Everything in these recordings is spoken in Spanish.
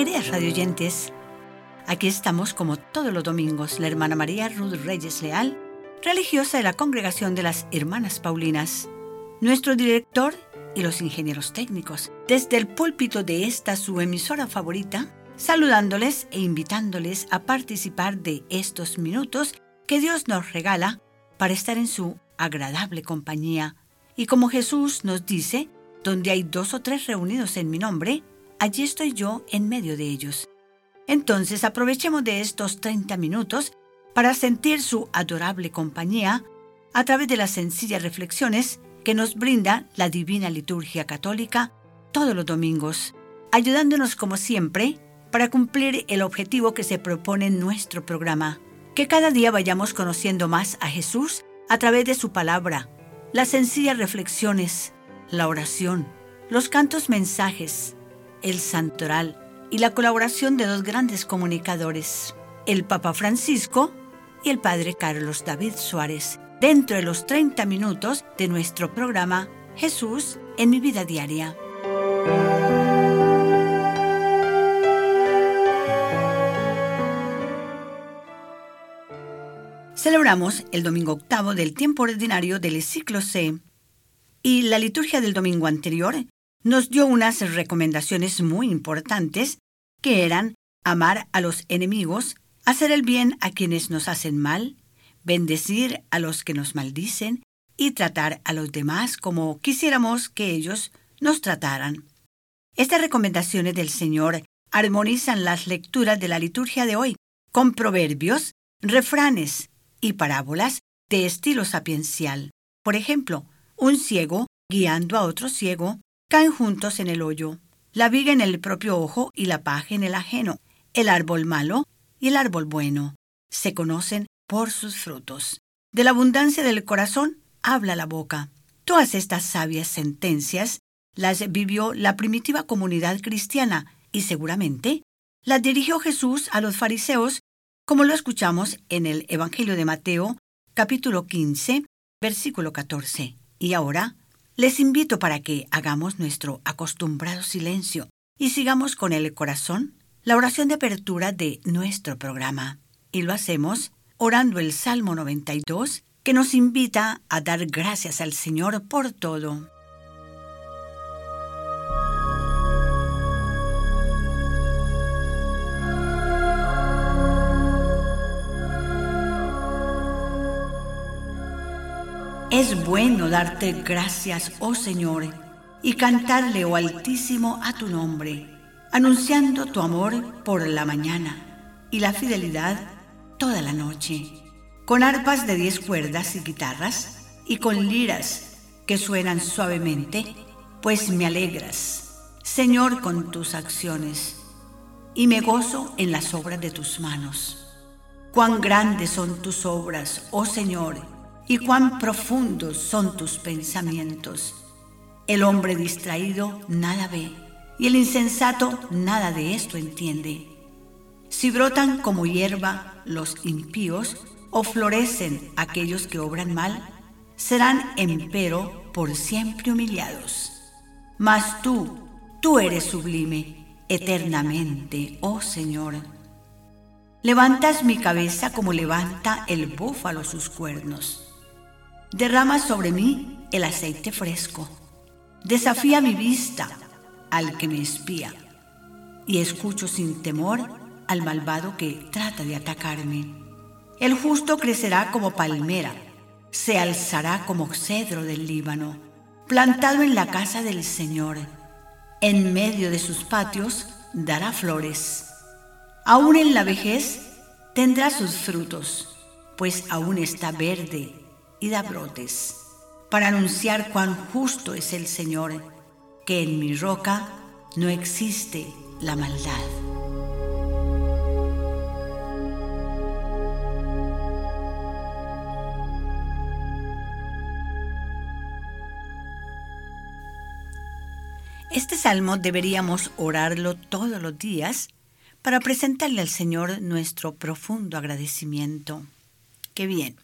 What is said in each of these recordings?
Queridas radioyentes, aquí estamos como todos los domingos, la hermana María Ruth Reyes Leal, religiosa de la Congregación de las Hermanas Paulinas, nuestro director y los ingenieros técnicos, desde el púlpito de esta su emisora favorita, saludándoles e invitándoles a participar de estos minutos que Dios nos regala para estar en su agradable compañía. Y como Jesús nos dice, donde hay dos o tres reunidos en mi nombre, allí estoy yo en medio de ellos. Entonces aprovechemos de estos 30 minutos para sentir su adorable compañía a través de las sencillas reflexiones que nos brinda la Divina Liturgia Católica todos los domingos, ayudándonos como siempre para cumplir el objetivo que se propone en nuestro programa, que cada día vayamos conociendo más a Jesús a través de su palabra, las sencillas reflexiones, la oración, los cantos mensajes, el santoral y la colaboración de dos grandes comunicadores, el Papa Francisco y el Padre Carlos David Suárez, dentro de los 30 minutos de nuestro programa Jesús en mi vida diaria. Celebramos el domingo octavo del tiempo ordinario del ciclo C y la liturgia del domingo anterior nos dio unas recomendaciones muy importantes que eran amar a los enemigos, hacer el bien a quienes nos hacen mal, bendecir a los que nos maldicen y tratar a los demás como quisiéramos que ellos nos trataran. Estas recomendaciones del Señor armonizan las lecturas de la liturgia de hoy con proverbios, refranes y parábolas de estilo sapiencial. Por ejemplo, un ciego guiando a otro ciego caen juntos en el hoyo, la viga en el propio ojo y la paja en el ajeno, el árbol malo y el árbol bueno. Se conocen por sus frutos. De la abundancia del corazón habla la boca. Todas estas sabias sentencias las vivió la primitiva comunidad cristiana y seguramente las dirigió Jesús a los fariseos, como lo escuchamos en el Evangelio de Mateo, capítulo 15, versículo 14. Y ahora les invito para que hagamos nuestro acostumbrado silencio y sigamos con el corazón la oración de apertura de nuestro programa. Y lo hacemos orando el Salmo 92 que nos invita a dar gracias al Señor por todo. Es bueno darte gracias, oh Señor, y cantarle, oh Altísimo, a tu nombre, anunciando tu amor por la mañana y la fidelidad toda la noche, con arpas de diez cuerdas y guitarras, y con liras que suenan suavemente, pues me alegras, Señor, con tus acciones, y me gozo en las obras de tus manos. Cuán grandes son tus obras, oh Señor, y cuán profundos son tus pensamientos. El hombre distraído nada ve, y el insensato nada de esto entiende. Si brotan como hierba los impíos, o florecen aquellos que obran mal, serán empero por siempre humillados. Mas tú, tú eres sublime, eternamente, oh Señor. Levantas mi cabeza como levanta el búfalo sus cuernos Derrama sobre mí el aceite fresco. Desafía mi vista al que me espía y escucho sin temor al malvado que trata de atacarme. El justo crecerá como palmera, se alzará como cedro del Líbano, plantado en la casa del Señor. En medio de sus patios dará flores. Aún en la vejez tendrá sus frutos, pues aún está verde y da brotes, para anunciar cuán justo es el Señor, que en mi roca no existe la maldad. Este salmo deberíamos orarlo todos los días para presentarle al Señor nuestro profundo agradecimiento. Qué bien.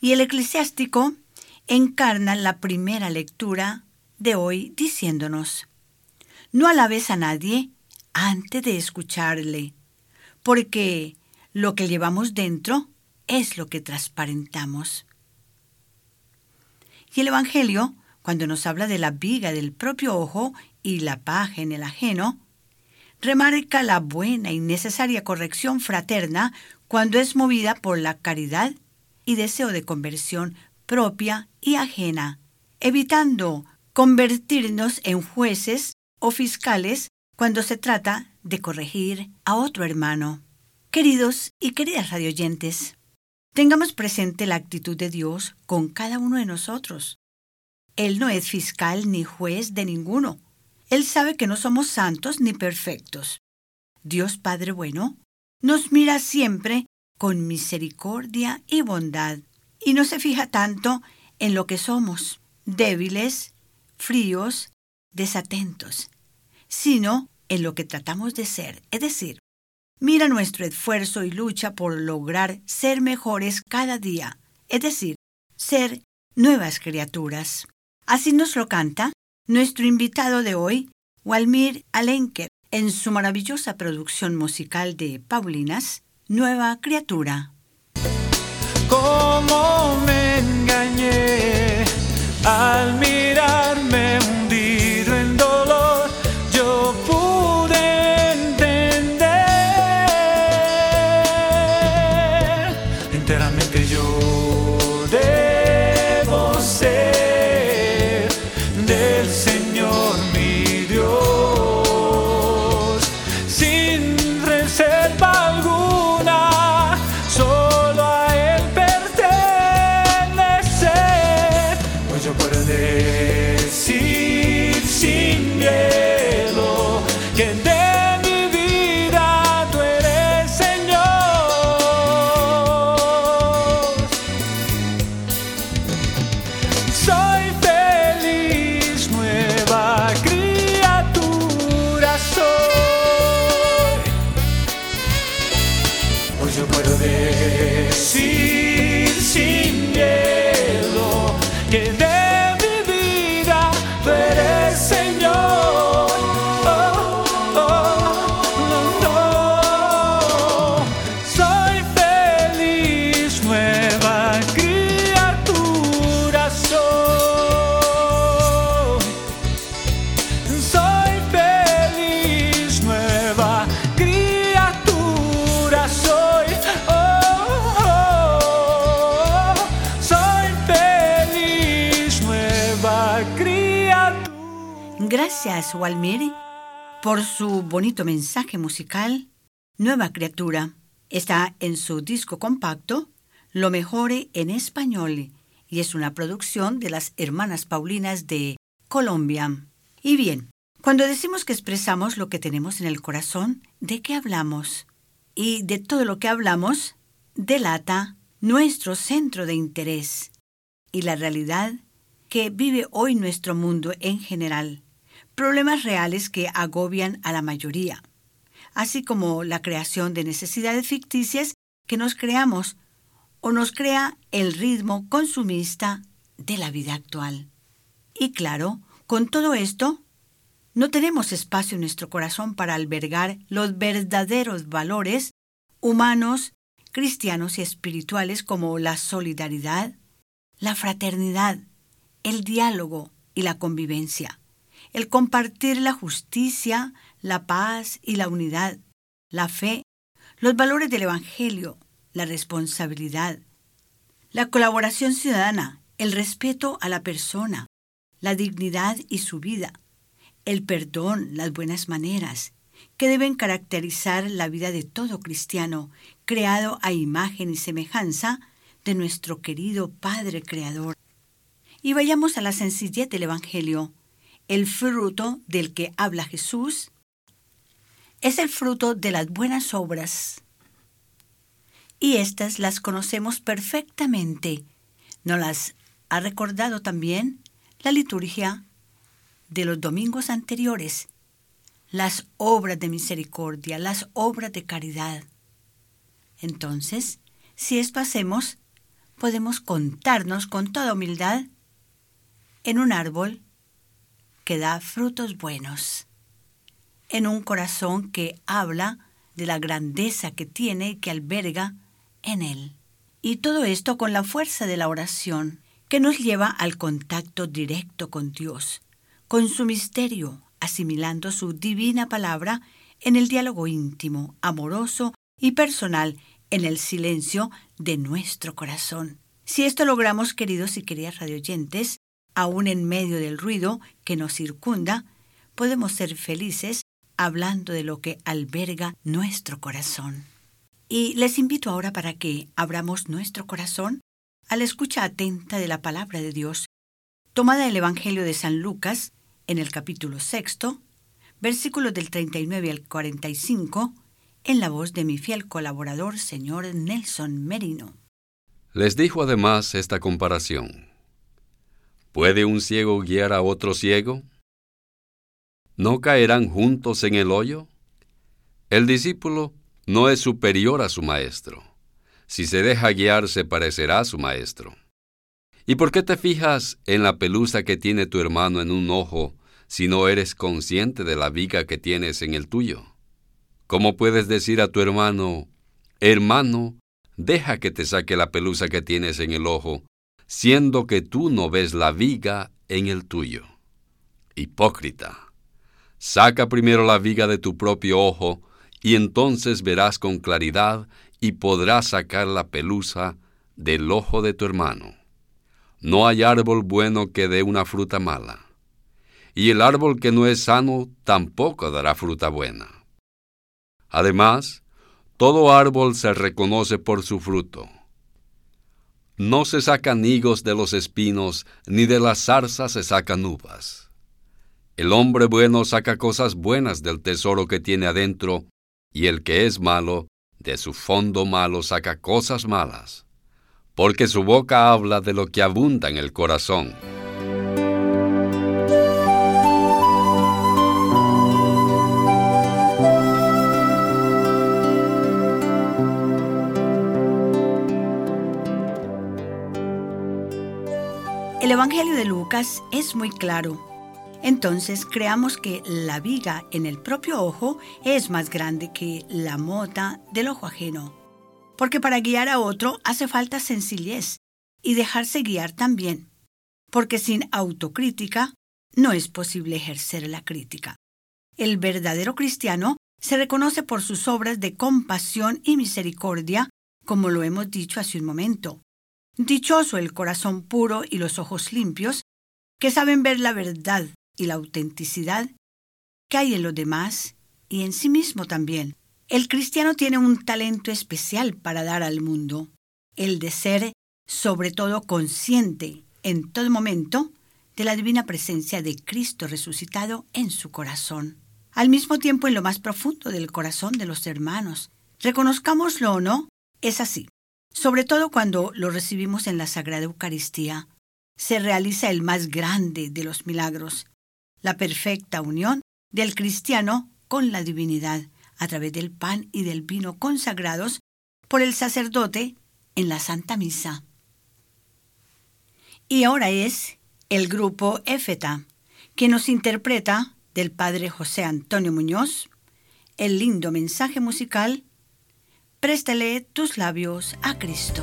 Y el eclesiástico encarna la primera lectura de hoy diciéndonos, no alabes a nadie antes de escucharle, porque lo que llevamos dentro es lo que transparentamos. Y el Evangelio, cuando nos habla de la viga del propio ojo y la paja en el ajeno, remarca la buena y necesaria corrección fraterna cuando es movida por la caridad y deseo de conversión propia y ajena, evitando convertirnos en jueces o fiscales cuando se trata de corregir a otro hermano. Queridos y queridas radioyentes, tengamos presente la actitud de Dios con cada uno de nosotros. Él no es fiscal ni juez de ninguno. Él sabe que no somos santos ni perfectos. Dios Padre bueno nos mira siempre con misericordia y bondad, y no se fija tanto en lo que somos, débiles, fríos, desatentos, sino en lo que tratamos de ser, es decir, mira nuestro esfuerzo y lucha por lograr ser mejores cada día, es decir, ser nuevas criaturas. Así nos lo canta nuestro invitado de hoy, Walmir Alenker, en su maravillosa producción musical de Paulinas, Nueva Criatura. ¿Cómo me engañé al mirarme hundido en dolor? Yo pude entender enteramente Gracias, Walmir, por su bonito mensaje musical, Nueva Criatura. Está en su disco compacto, Lo Mejore en Español, y es una producción de las hermanas Paulinas de Colombia. Y bien, cuando decimos que expresamos lo que tenemos en el corazón, ¿de qué hablamos? Y de todo lo que hablamos, delata nuestro centro de interés y la realidad que vive hoy nuestro mundo en general, problemas reales que agobian a la mayoría, así como la creación de necesidades ficticias que nos creamos o nos crea el ritmo consumista de la vida actual. Y claro, con todo esto, no tenemos espacio en nuestro corazón para albergar los verdaderos valores humanos, cristianos y espirituales como la solidaridad, la fraternidad, el diálogo y la convivencia, el compartir la justicia, la paz y la unidad, la fe, los valores del Evangelio, la responsabilidad, la colaboración ciudadana, el respeto a la persona, la dignidad y su vida, el perdón, las buenas maneras, que deben caracterizar la vida de todo cristiano creado a imagen y semejanza de nuestro querido Padre Creador. Y vayamos a la sencillez del Evangelio. El fruto del que habla Jesús es el fruto de las buenas obras. Y estas las conocemos perfectamente. Nos las ha recordado también la liturgia de los domingos anteriores, las obras de misericordia, las obras de caridad. Entonces, si esto hacemos, podemos contarnos con toda humildad en un árbol que da frutos buenos. en un corazón que habla de la grandeza que tiene y que alberga en él. Y todo esto con la fuerza de la oración, que nos lleva al contacto directo con Dios, con su misterio, asimilando su divina palabra en el diálogo íntimo, amoroso y personal en el silencio de nuestro corazón. Si esto logramos, queridos y queridas radioyentes, aún en medio del ruido que nos circunda, podemos ser felices hablando de lo que alberga nuestro corazón. Y les invito ahora para que abramos nuestro corazón a la escucha atenta de la palabra de Dios, tomada del Evangelio de San Lucas, en el capítulo sexto, versículos del 39 al 45, en la voz de mi fiel colaborador, señor Nelson Merino. Les dijo además esta comparación. ¿Puede un ciego guiar a otro ciego? ¿No caerán juntos en el hoyo? El discípulo no es superior a su maestro. Si se deja guiar, se parecerá a su maestro. ¿Y por qué te fijas en la pelusa que tiene tu hermano en un ojo si no eres consciente de la viga que tienes en el tuyo? ¿Cómo puedes decir a tu hermano, hermano, deja que te saque la pelusa que tienes en el ojo, siendo que tú no ves la viga en el tuyo? Hipócrita. Saca primero la viga de tu propio ojo, y entonces verás con claridad y podrás sacar la pelusa del ojo de tu hermano. No hay árbol bueno que dé una fruta mala, y el árbol que no es sano tampoco dará fruta buena. Además, todo árbol se reconoce por su fruto. No se sacan higos de los espinos, ni de las zarzas se sacan uvas. El hombre bueno saca cosas buenas del tesoro que tiene adentro, y el que es malo, de su fondo malo saca cosas malas, porque su boca habla de lo que abunda en el corazón. El Evangelio de Lucas es muy claro entonces creamos que la viga en el propio ojo es más grande que la mota del ojo ajeno. Porque para guiar a otro hace falta sencillez y dejarse guiar también. Porque sin autocrítica no es posible ejercer la crítica. El verdadero cristiano se reconoce por sus obras de compasión y misericordia, como lo hemos dicho hace un momento. Dichoso el corazón puro y los ojos limpios, que saben ver la verdad y la autenticidad que hay en los demás y en sí mismo también. El cristiano tiene un talento especial para dar al mundo, el de ser sobre todo consciente en todo momento de la divina presencia de Cristo resucitado en su corazón, al mismo tiempo en lo más profundo del corazón de los hermanos. Reconozcámoslo o no, es así, sobre todo cuando lo recibimos en la Sagrada Eucaristía. Se realiza el más grande de los milagros, la perfecta unión del cristiano con la divinidad a través del pan y del vino consagrados por el sacerdote en la Santa Misa. Y ahora es el grupo Éfeta, que nos interpreta del padre José Antonio Muñoz el lindo mensaje musical Préstale tus labios a Cristo.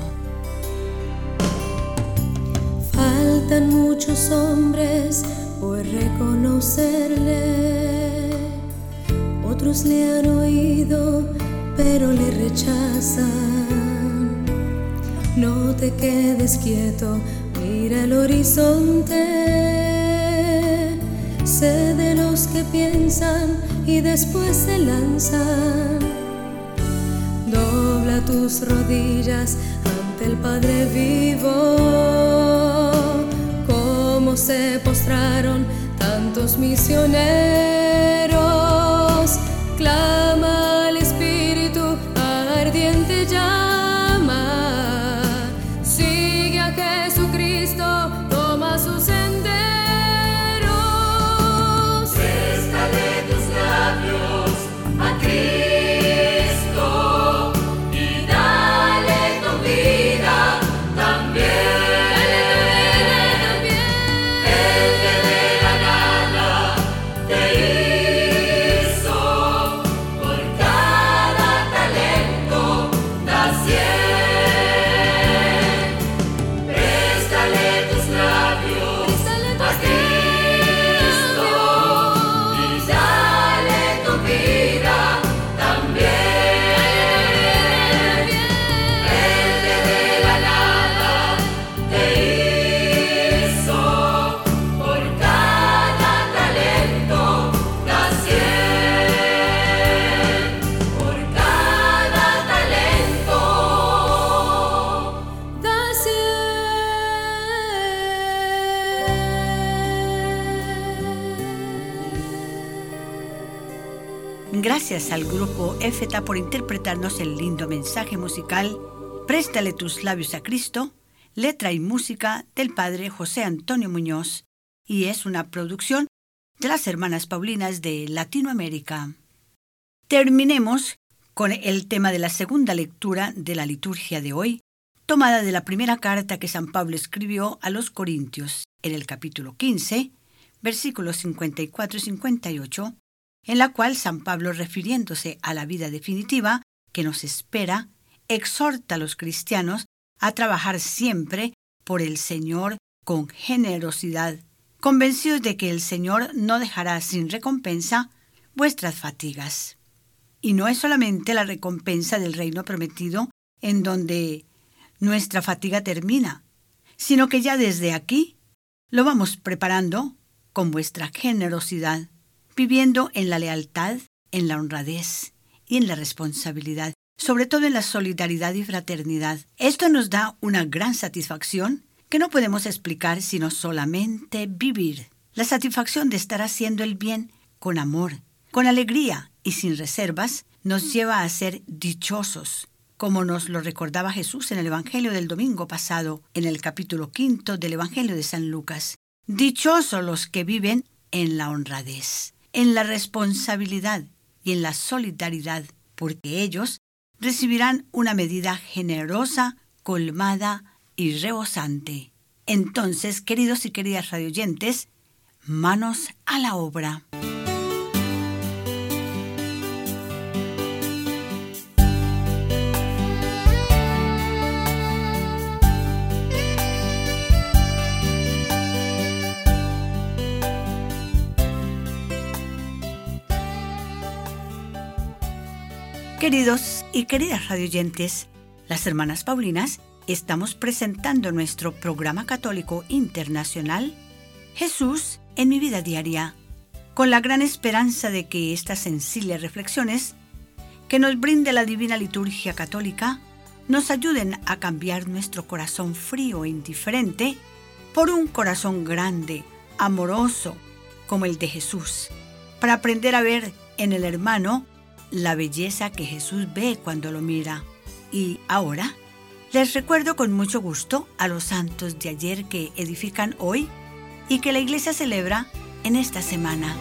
Faltan muchos hombres por reconocerle. Otros le han oído, pero le rechazan. No te quedes quieto, mira el horizonte. Sé de los que piensan y después se lanzan. Tus rodillas ante el Padre vivo se postraron tantos misioneros. Clama grupo por interpretarnos el lindo mensaje musical Préstale tus labios a Cristo, letra y música del padre José Antonio Muñoz, y es una producción de las hermanas Paulinas de Latinoamérica. Terminemos con el tema de la segunda lectura de la liturgia de hoy, tomada de la primera carta que San Pablo escribió a los Corintios en el capítulo 15, versículos 54 y 58, en la cual San Pablo, refiriéndose a la vida definitiva que nos espera, exhorta a los cristianos a trabajar siempre por el Señor con generosidad, convencidos de que el Señor no dejará sin recompensa vuestras fatigas. Y no es solamente la recompensa del reino prometido en donde nuestra fatiga termina, sino que ya desde aquí lo vamos preparando con vuestra generosidad viviendo en la lealtad, en la honradez y en la responsabilidad, sobre todo en la solidaridad y fraternidad. Esto nos da una gran satisfacción que no podemos explicar sino solamente vivir. La satisfacción de estar haciendo el bien con amor, con alegría y sin reservas nos lleva a ser dichosos, como nos lo recordaba Jesús en el Evangelio del domingo pasado, en el capítulo quinto del Evangelio de San Lucas. Dichosos los que viven en la honradez en la responsabilidad y en la solidaridad, porque ellos recibirán una medida generosa, colmada y rebosante. Entonces, queridos y queridas radioyentes, manos a la obra. Queridos y queridas radioyentes, las hermanas Paulinas estamos presentando nuestro programa católico internacional Jesús en mi vida diaria, con la gran esperanza de que estas sencillas reflexiones que nos brinde la divina liturgia católica nos ayuden a cambiar nuestro corazón frío e indiferente por un corazón grande, amoroso, como el de Jesús, para aprender a ver en el hermano la belleza que Jesús ve cuando lo mira. Y ahora les recuerdo con mucho gusto a los santos de ayer que edifican hoy y que la iglesia celebra en esta semana.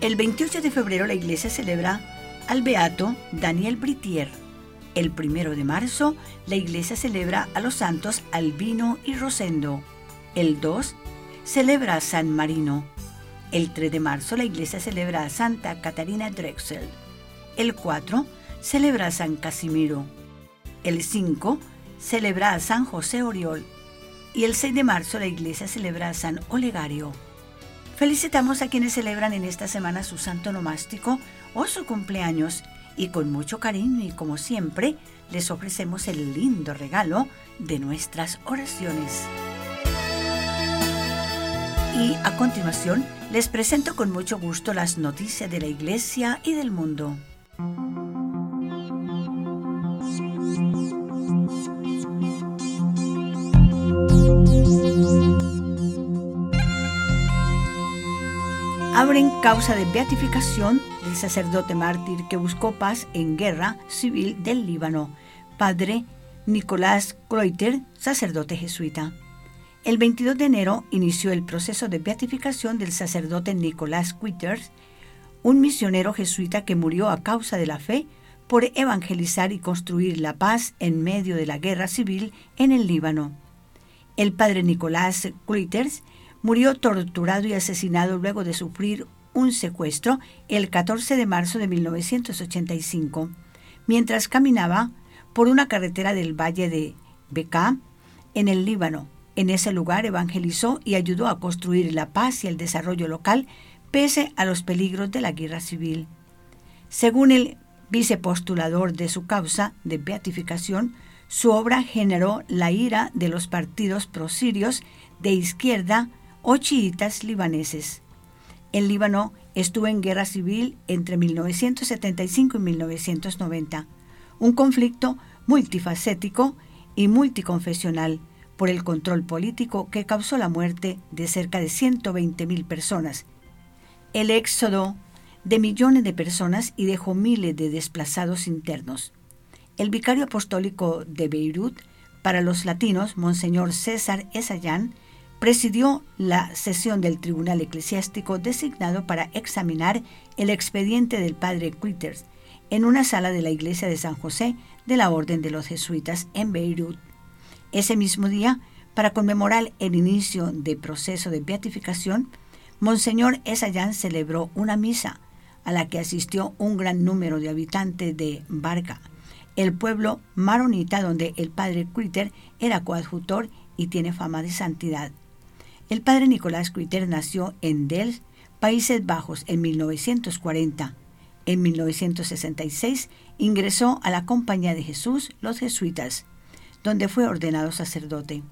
El 28 de febrero la iglesia celebra al beato Daniel Britier el primero de marzo, la iglesia celebra a los santos Albino y Rosendo. El 2 celebra a San Marino. El 3 de marzo, la iglesia celebra a Santa Catarina Drexel. El 4 celebra a San Casimiro. El 5 celebra a San José Oriol. Y el 6 de marzo, la iglesia celebra a San Olegario. Felicitamos a quienes celebran en esta semana su santo nomástico o su cumpleaños y con mucho cariño y como siempre les ofrecemos el lindo regalo de nuestras oraciones. Y a continuación les presento con mucho gusto las noticias de la Iglesia y del mundo. abren causa de beatificación del sacerdote mártir que buscó paz en guerra civil del Líbano, padre Nicolás Kreuter, sacerdote jesuita. El 22 de enero inició el proceso de beatificación del sacerdote Nicolás Quitters, un misionero jesuita que murió a causa de la fe por evangelizar y construir la paz en medio de la guerra civil en el Líbano. El padre Nicolás Quitters murió torturado y asesinado luego de sufrir un secuestro el 14 de marzo de 1985, mientras caminaba por una carretera del valle de Beká, en el Líbano. En ese lugar evangelizó y ayudó a construir la paz y el desarrollo local pese a los peligros de la guerra civil. Según el vicepostulador de su causa de beatificación, su obra generó la ira de los partidos prosirios de izquierda o chiitas libaneses. El Líbano estuvo en guerra civil entre 1975 y 1990, un conflicto multifacético y multiconfesional, por el control político que causó la muerte de cerca de 120.000 personas, el éxodo de millones de personas y dejó miles de desplazados internos. El vicario apostólico de Beirut para los latinos, Monseñor César Esayán, presidió la sesión del Tribunal Eclesiástico designado para examinar el expediente del padre Quitters en una sala de la iglesia de San José de la Orden de los Jesuitas en Beirut. Ese mismo día, para conmemorar el inicio del proceso de beatificación, Monseñor Esayán celebró una misa a la que asistió un gran número de habitantes de Barca, el pueblo maronita donde el padre Critter era coadjutor y tiene fama de santidad. El padre Nicolás Critter nació en Delft, Países Bajos, en 1940. En 1966 ingresó a la Compañía de Jesús, los jesuitas, donde fue ordenado sacerdote.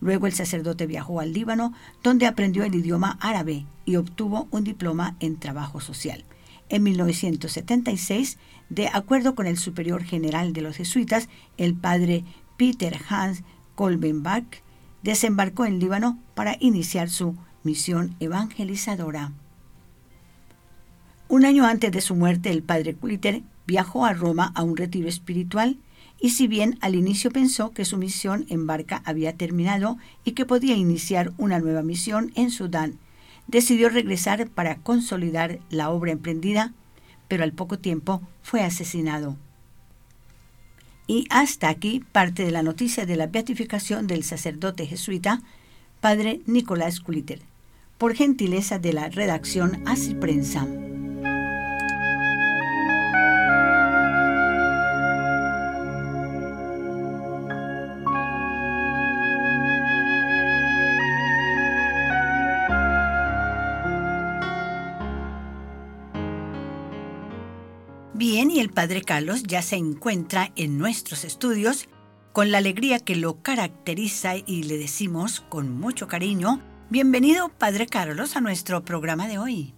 Luego el sacerdote viajó al Líbano, donde aprendió el idioma árabe y obtuvo un diploma en trabajo social. En 1976, de acuerdo con el superior general de los jesuitas, el padre Peter Hans Kolbenbach, desembarcó en Líbano para iniciar su misión evangelizadora. Un año antes de su muerte, el padre Quitter viajó a Roma a un retiro espiritual y si bien al inicio pensó que su misión en barca había terminado y que podía iniciar una nueva misión en Sudán, decidió regresar para consolidar la obra emprendida, pero al poco tiempo fue asesinado. Y hasta aquí parte de la noticia de la beatificación del sacerdote jesuita, padre Nicolás Culiter, por gentileza de la redacción Así Prensa. Padre Carlos ya se encuentra en nuestros estudios con la alegría que lo caracteriza y le decimos con mucho cariño, bienvenido Padre Carlos a nuestro programa de hoy.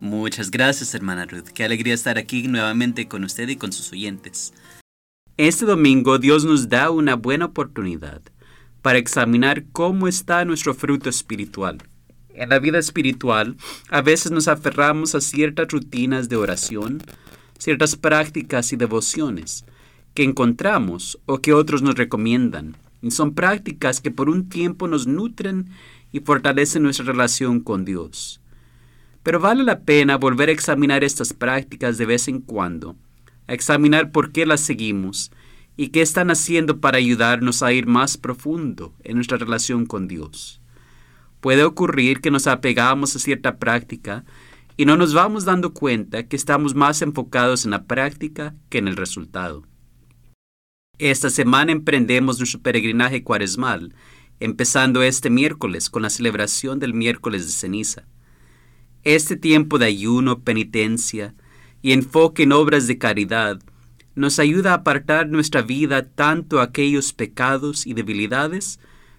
Muchas gracias, hermana Ruth. Qué alegría estar aquí nuevamente con usted y con sus oyentes. Este domingo Dios nos da una buena oportunidad para examinar cómo está nuestro fruto espiritual. En la vida espiritual, a veces nos aferramos a ciertas rutinas de oración, ciertas prácticas y devociones que encontramos o que otros nos recomiendan. Y son prácticas que por un tiempo nos nutren y fortalecen nuestra relación con Dios. Pero vale la pena volver a examinar estas prácticas de vez en cuando, a examinar por qué las seguimos y qué están haciendo para ayudarnos a ir más profundo en nuestra relación con Dios. Puede ocurrir que nos apegamos a cierta práctica y no nos vamos dando cuenta que estamos más enfocados en la práctica que en el resultado. Esta semana emprendemos nuestro peregrinaje cuaresmal, empezando este miércoles con la celebración del miércoles de ceniza. Este tiempo de ayuno, penitencia y enfoque en obras de caridad nos ayuda a apartar nuestra vida tanto a aquellos pecados y debilidades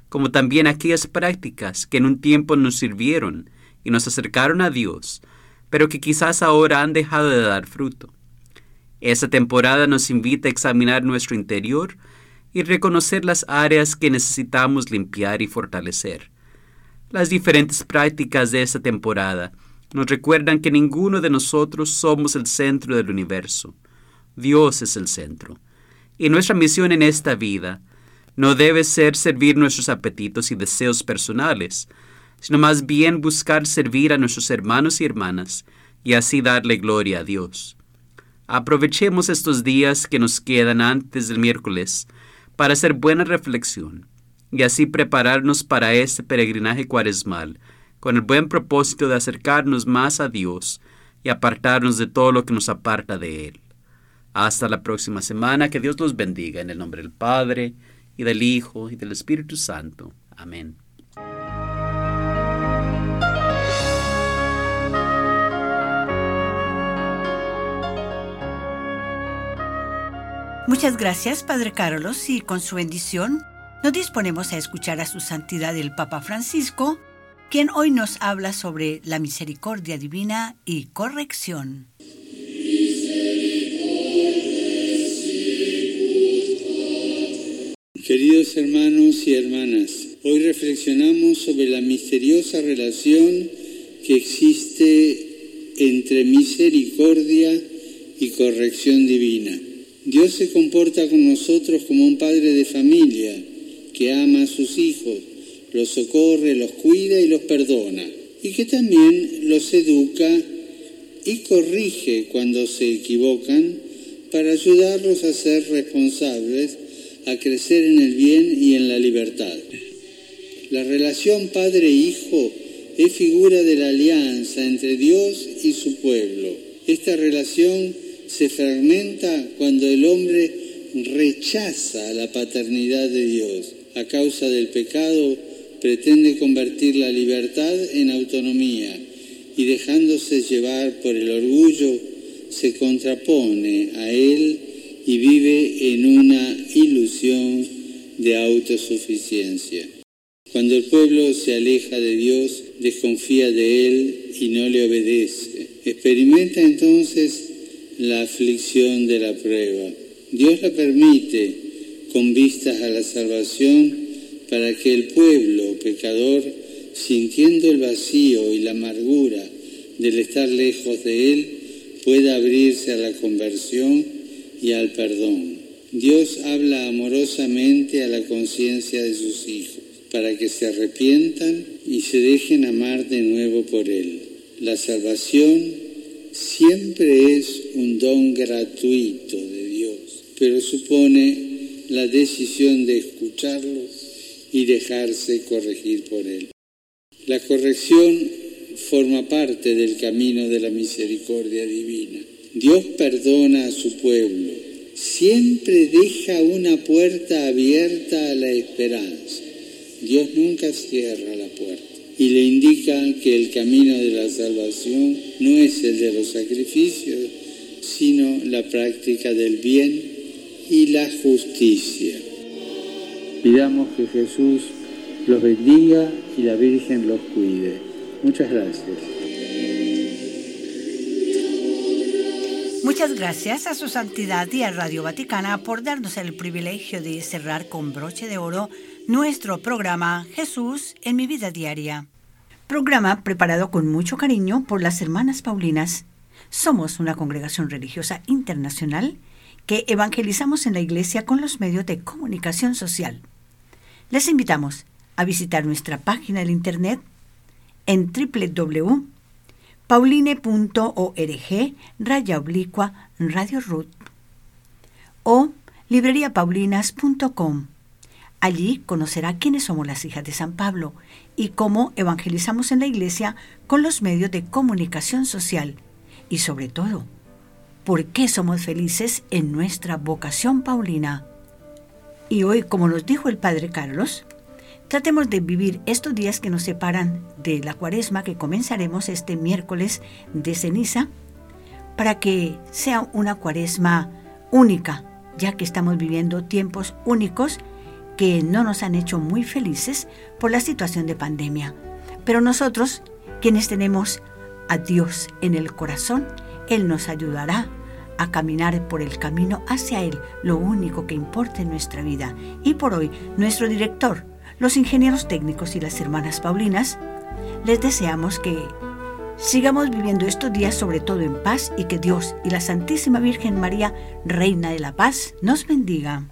como también aquellas prácticas que en un tiempo nos sirvieron y nos acercaron a Dios, pero que quizás ahora han dejado de dar fruto. Esta temporada nos invita a examinar nuestro interior y reconocer las áreas que necesitamos limpiar y fortalecer. Las diferentes prácticas de esta temporada nos recuerdan que ninguno de nosotros somos el centro del universo. Dios es el centro. Y nuestra misión en esta vida no debe ser servir nuestros apetitos y deseos personales, sino más bien buscar servir a nuestros hermanos y hermanas y así darle gloria a Dios. Aprovechemos estos días que nos quedan antes del miércoles para hacer buena reflexión y así prepararnos para este peregrinaje cuaresmal con el buen propósito de acercarnos más a Dios y apartarnos de todo lo que nos aparta de Él. Hasta la próxima semana, que Dios los bendiga en el nombre del Padre, y del Hijo, y del Espíritu Santo. Amén. Muchas gracias, Padre Carlos, y con su bendición nos disponemos a escuchar a su santidad el Papa Francisco, quien hoy nos habla sobre la misericordia divina y corrección. Queridos hermanos y hermanas, hoy reflexionamos sobre la misteriosa relación que existe entre misericordia y corrección divina. Dios se comporta con nosotros como un padre de familia que ama a sus hijos, los socorre, los cuida y los perdona, y que también los educa y corrige cuando se equivocan para ayudarlos a ser responsables, a crecer en el bien y en la libertad. La relación padre-hijo es figura de la alianza entre Dios y su pueblo. Esta relación se fragmenta cuando el hombre rechaza la paternidad de Dios. A causa del pecado pretende convertir la libertad en autonomía y dejándose llevar por el orgullo se contrapone a él y vive en una ilusión de autosuficiencia. Cuando el pueblo se aleja de Dios, desconfía de Él y no le obedece. Experimenta entonces la aflicción de la prueba. Dios la permite con vistas a la salvación para que el pueblo pecador, sintiendo el vacío y la amargura del estar lejos de Él, pueda abrirse a la conversión y al perdón. Dios habla amorosamente a la conciencia de sus hijos para que se arrepientan y se dejen amar de nuevo por Él. La salvación siempre es un don gratuito de Dios, pero supone la decisión de escucharlo y dejarse corregir por Él. La corrección forma parte del camino de la misericordia divina. Dios perdona a su pueblo, siempre deja una puerta abierta a la esperanza. Dios nunca cierra la puerta y le indica que el camino de la salvación no es el de los sacrificios, sino la práctica del bien y la justicia. Pidamos que Jesús los bendiga y la Virgen los cuide. Muchas gracias. Muchas gracias a su santidad y a Radio Vaticana por darnos el privilegio de cerrar con broche de oro nuestro programa Jesús en mi vida diaria. Programa preparado con mucho cariño por las hermanas Paulinas. Somos una congregación religiosa internacional que evangelizamos en la iglesia con los medios de comunicación social. Les invitamos a visitar nuestra página de internet en www.pauline.org raya oblicua Radio Ruth o libreriapaulinas.com Allí conocerá quiénes somos las hijas de San Pablo y cómo evangelizamos en la iglesia con los medios de comunicación social y sobre todo, por qué somos felices en nuestra vocación paulina. Y hoy, como nos dijo el Padre Carlos, tratemos de vivir estos días que nos separan de la cuaresma que comenzaremos este miércoles de ceniza para que sea una cuaresma única, ya que estamos viviendo tiempos únicos que no nos han hecho muy felices por la situación de pandemia. Pero nosotros, quienes tenemos a Dios en el corazón, Él nos ayudará a caminar por el camino hacia Él, lo único que importa en nuestra vida. Y por hoy, nuestro director, los ingenieros técnicos y las hermanas Paulinas, les deseamos que sigamos viviendo estos días sobre todo en paz y que Dios y la Santísima Virgen María, Reina de la Paz, nos bendiga.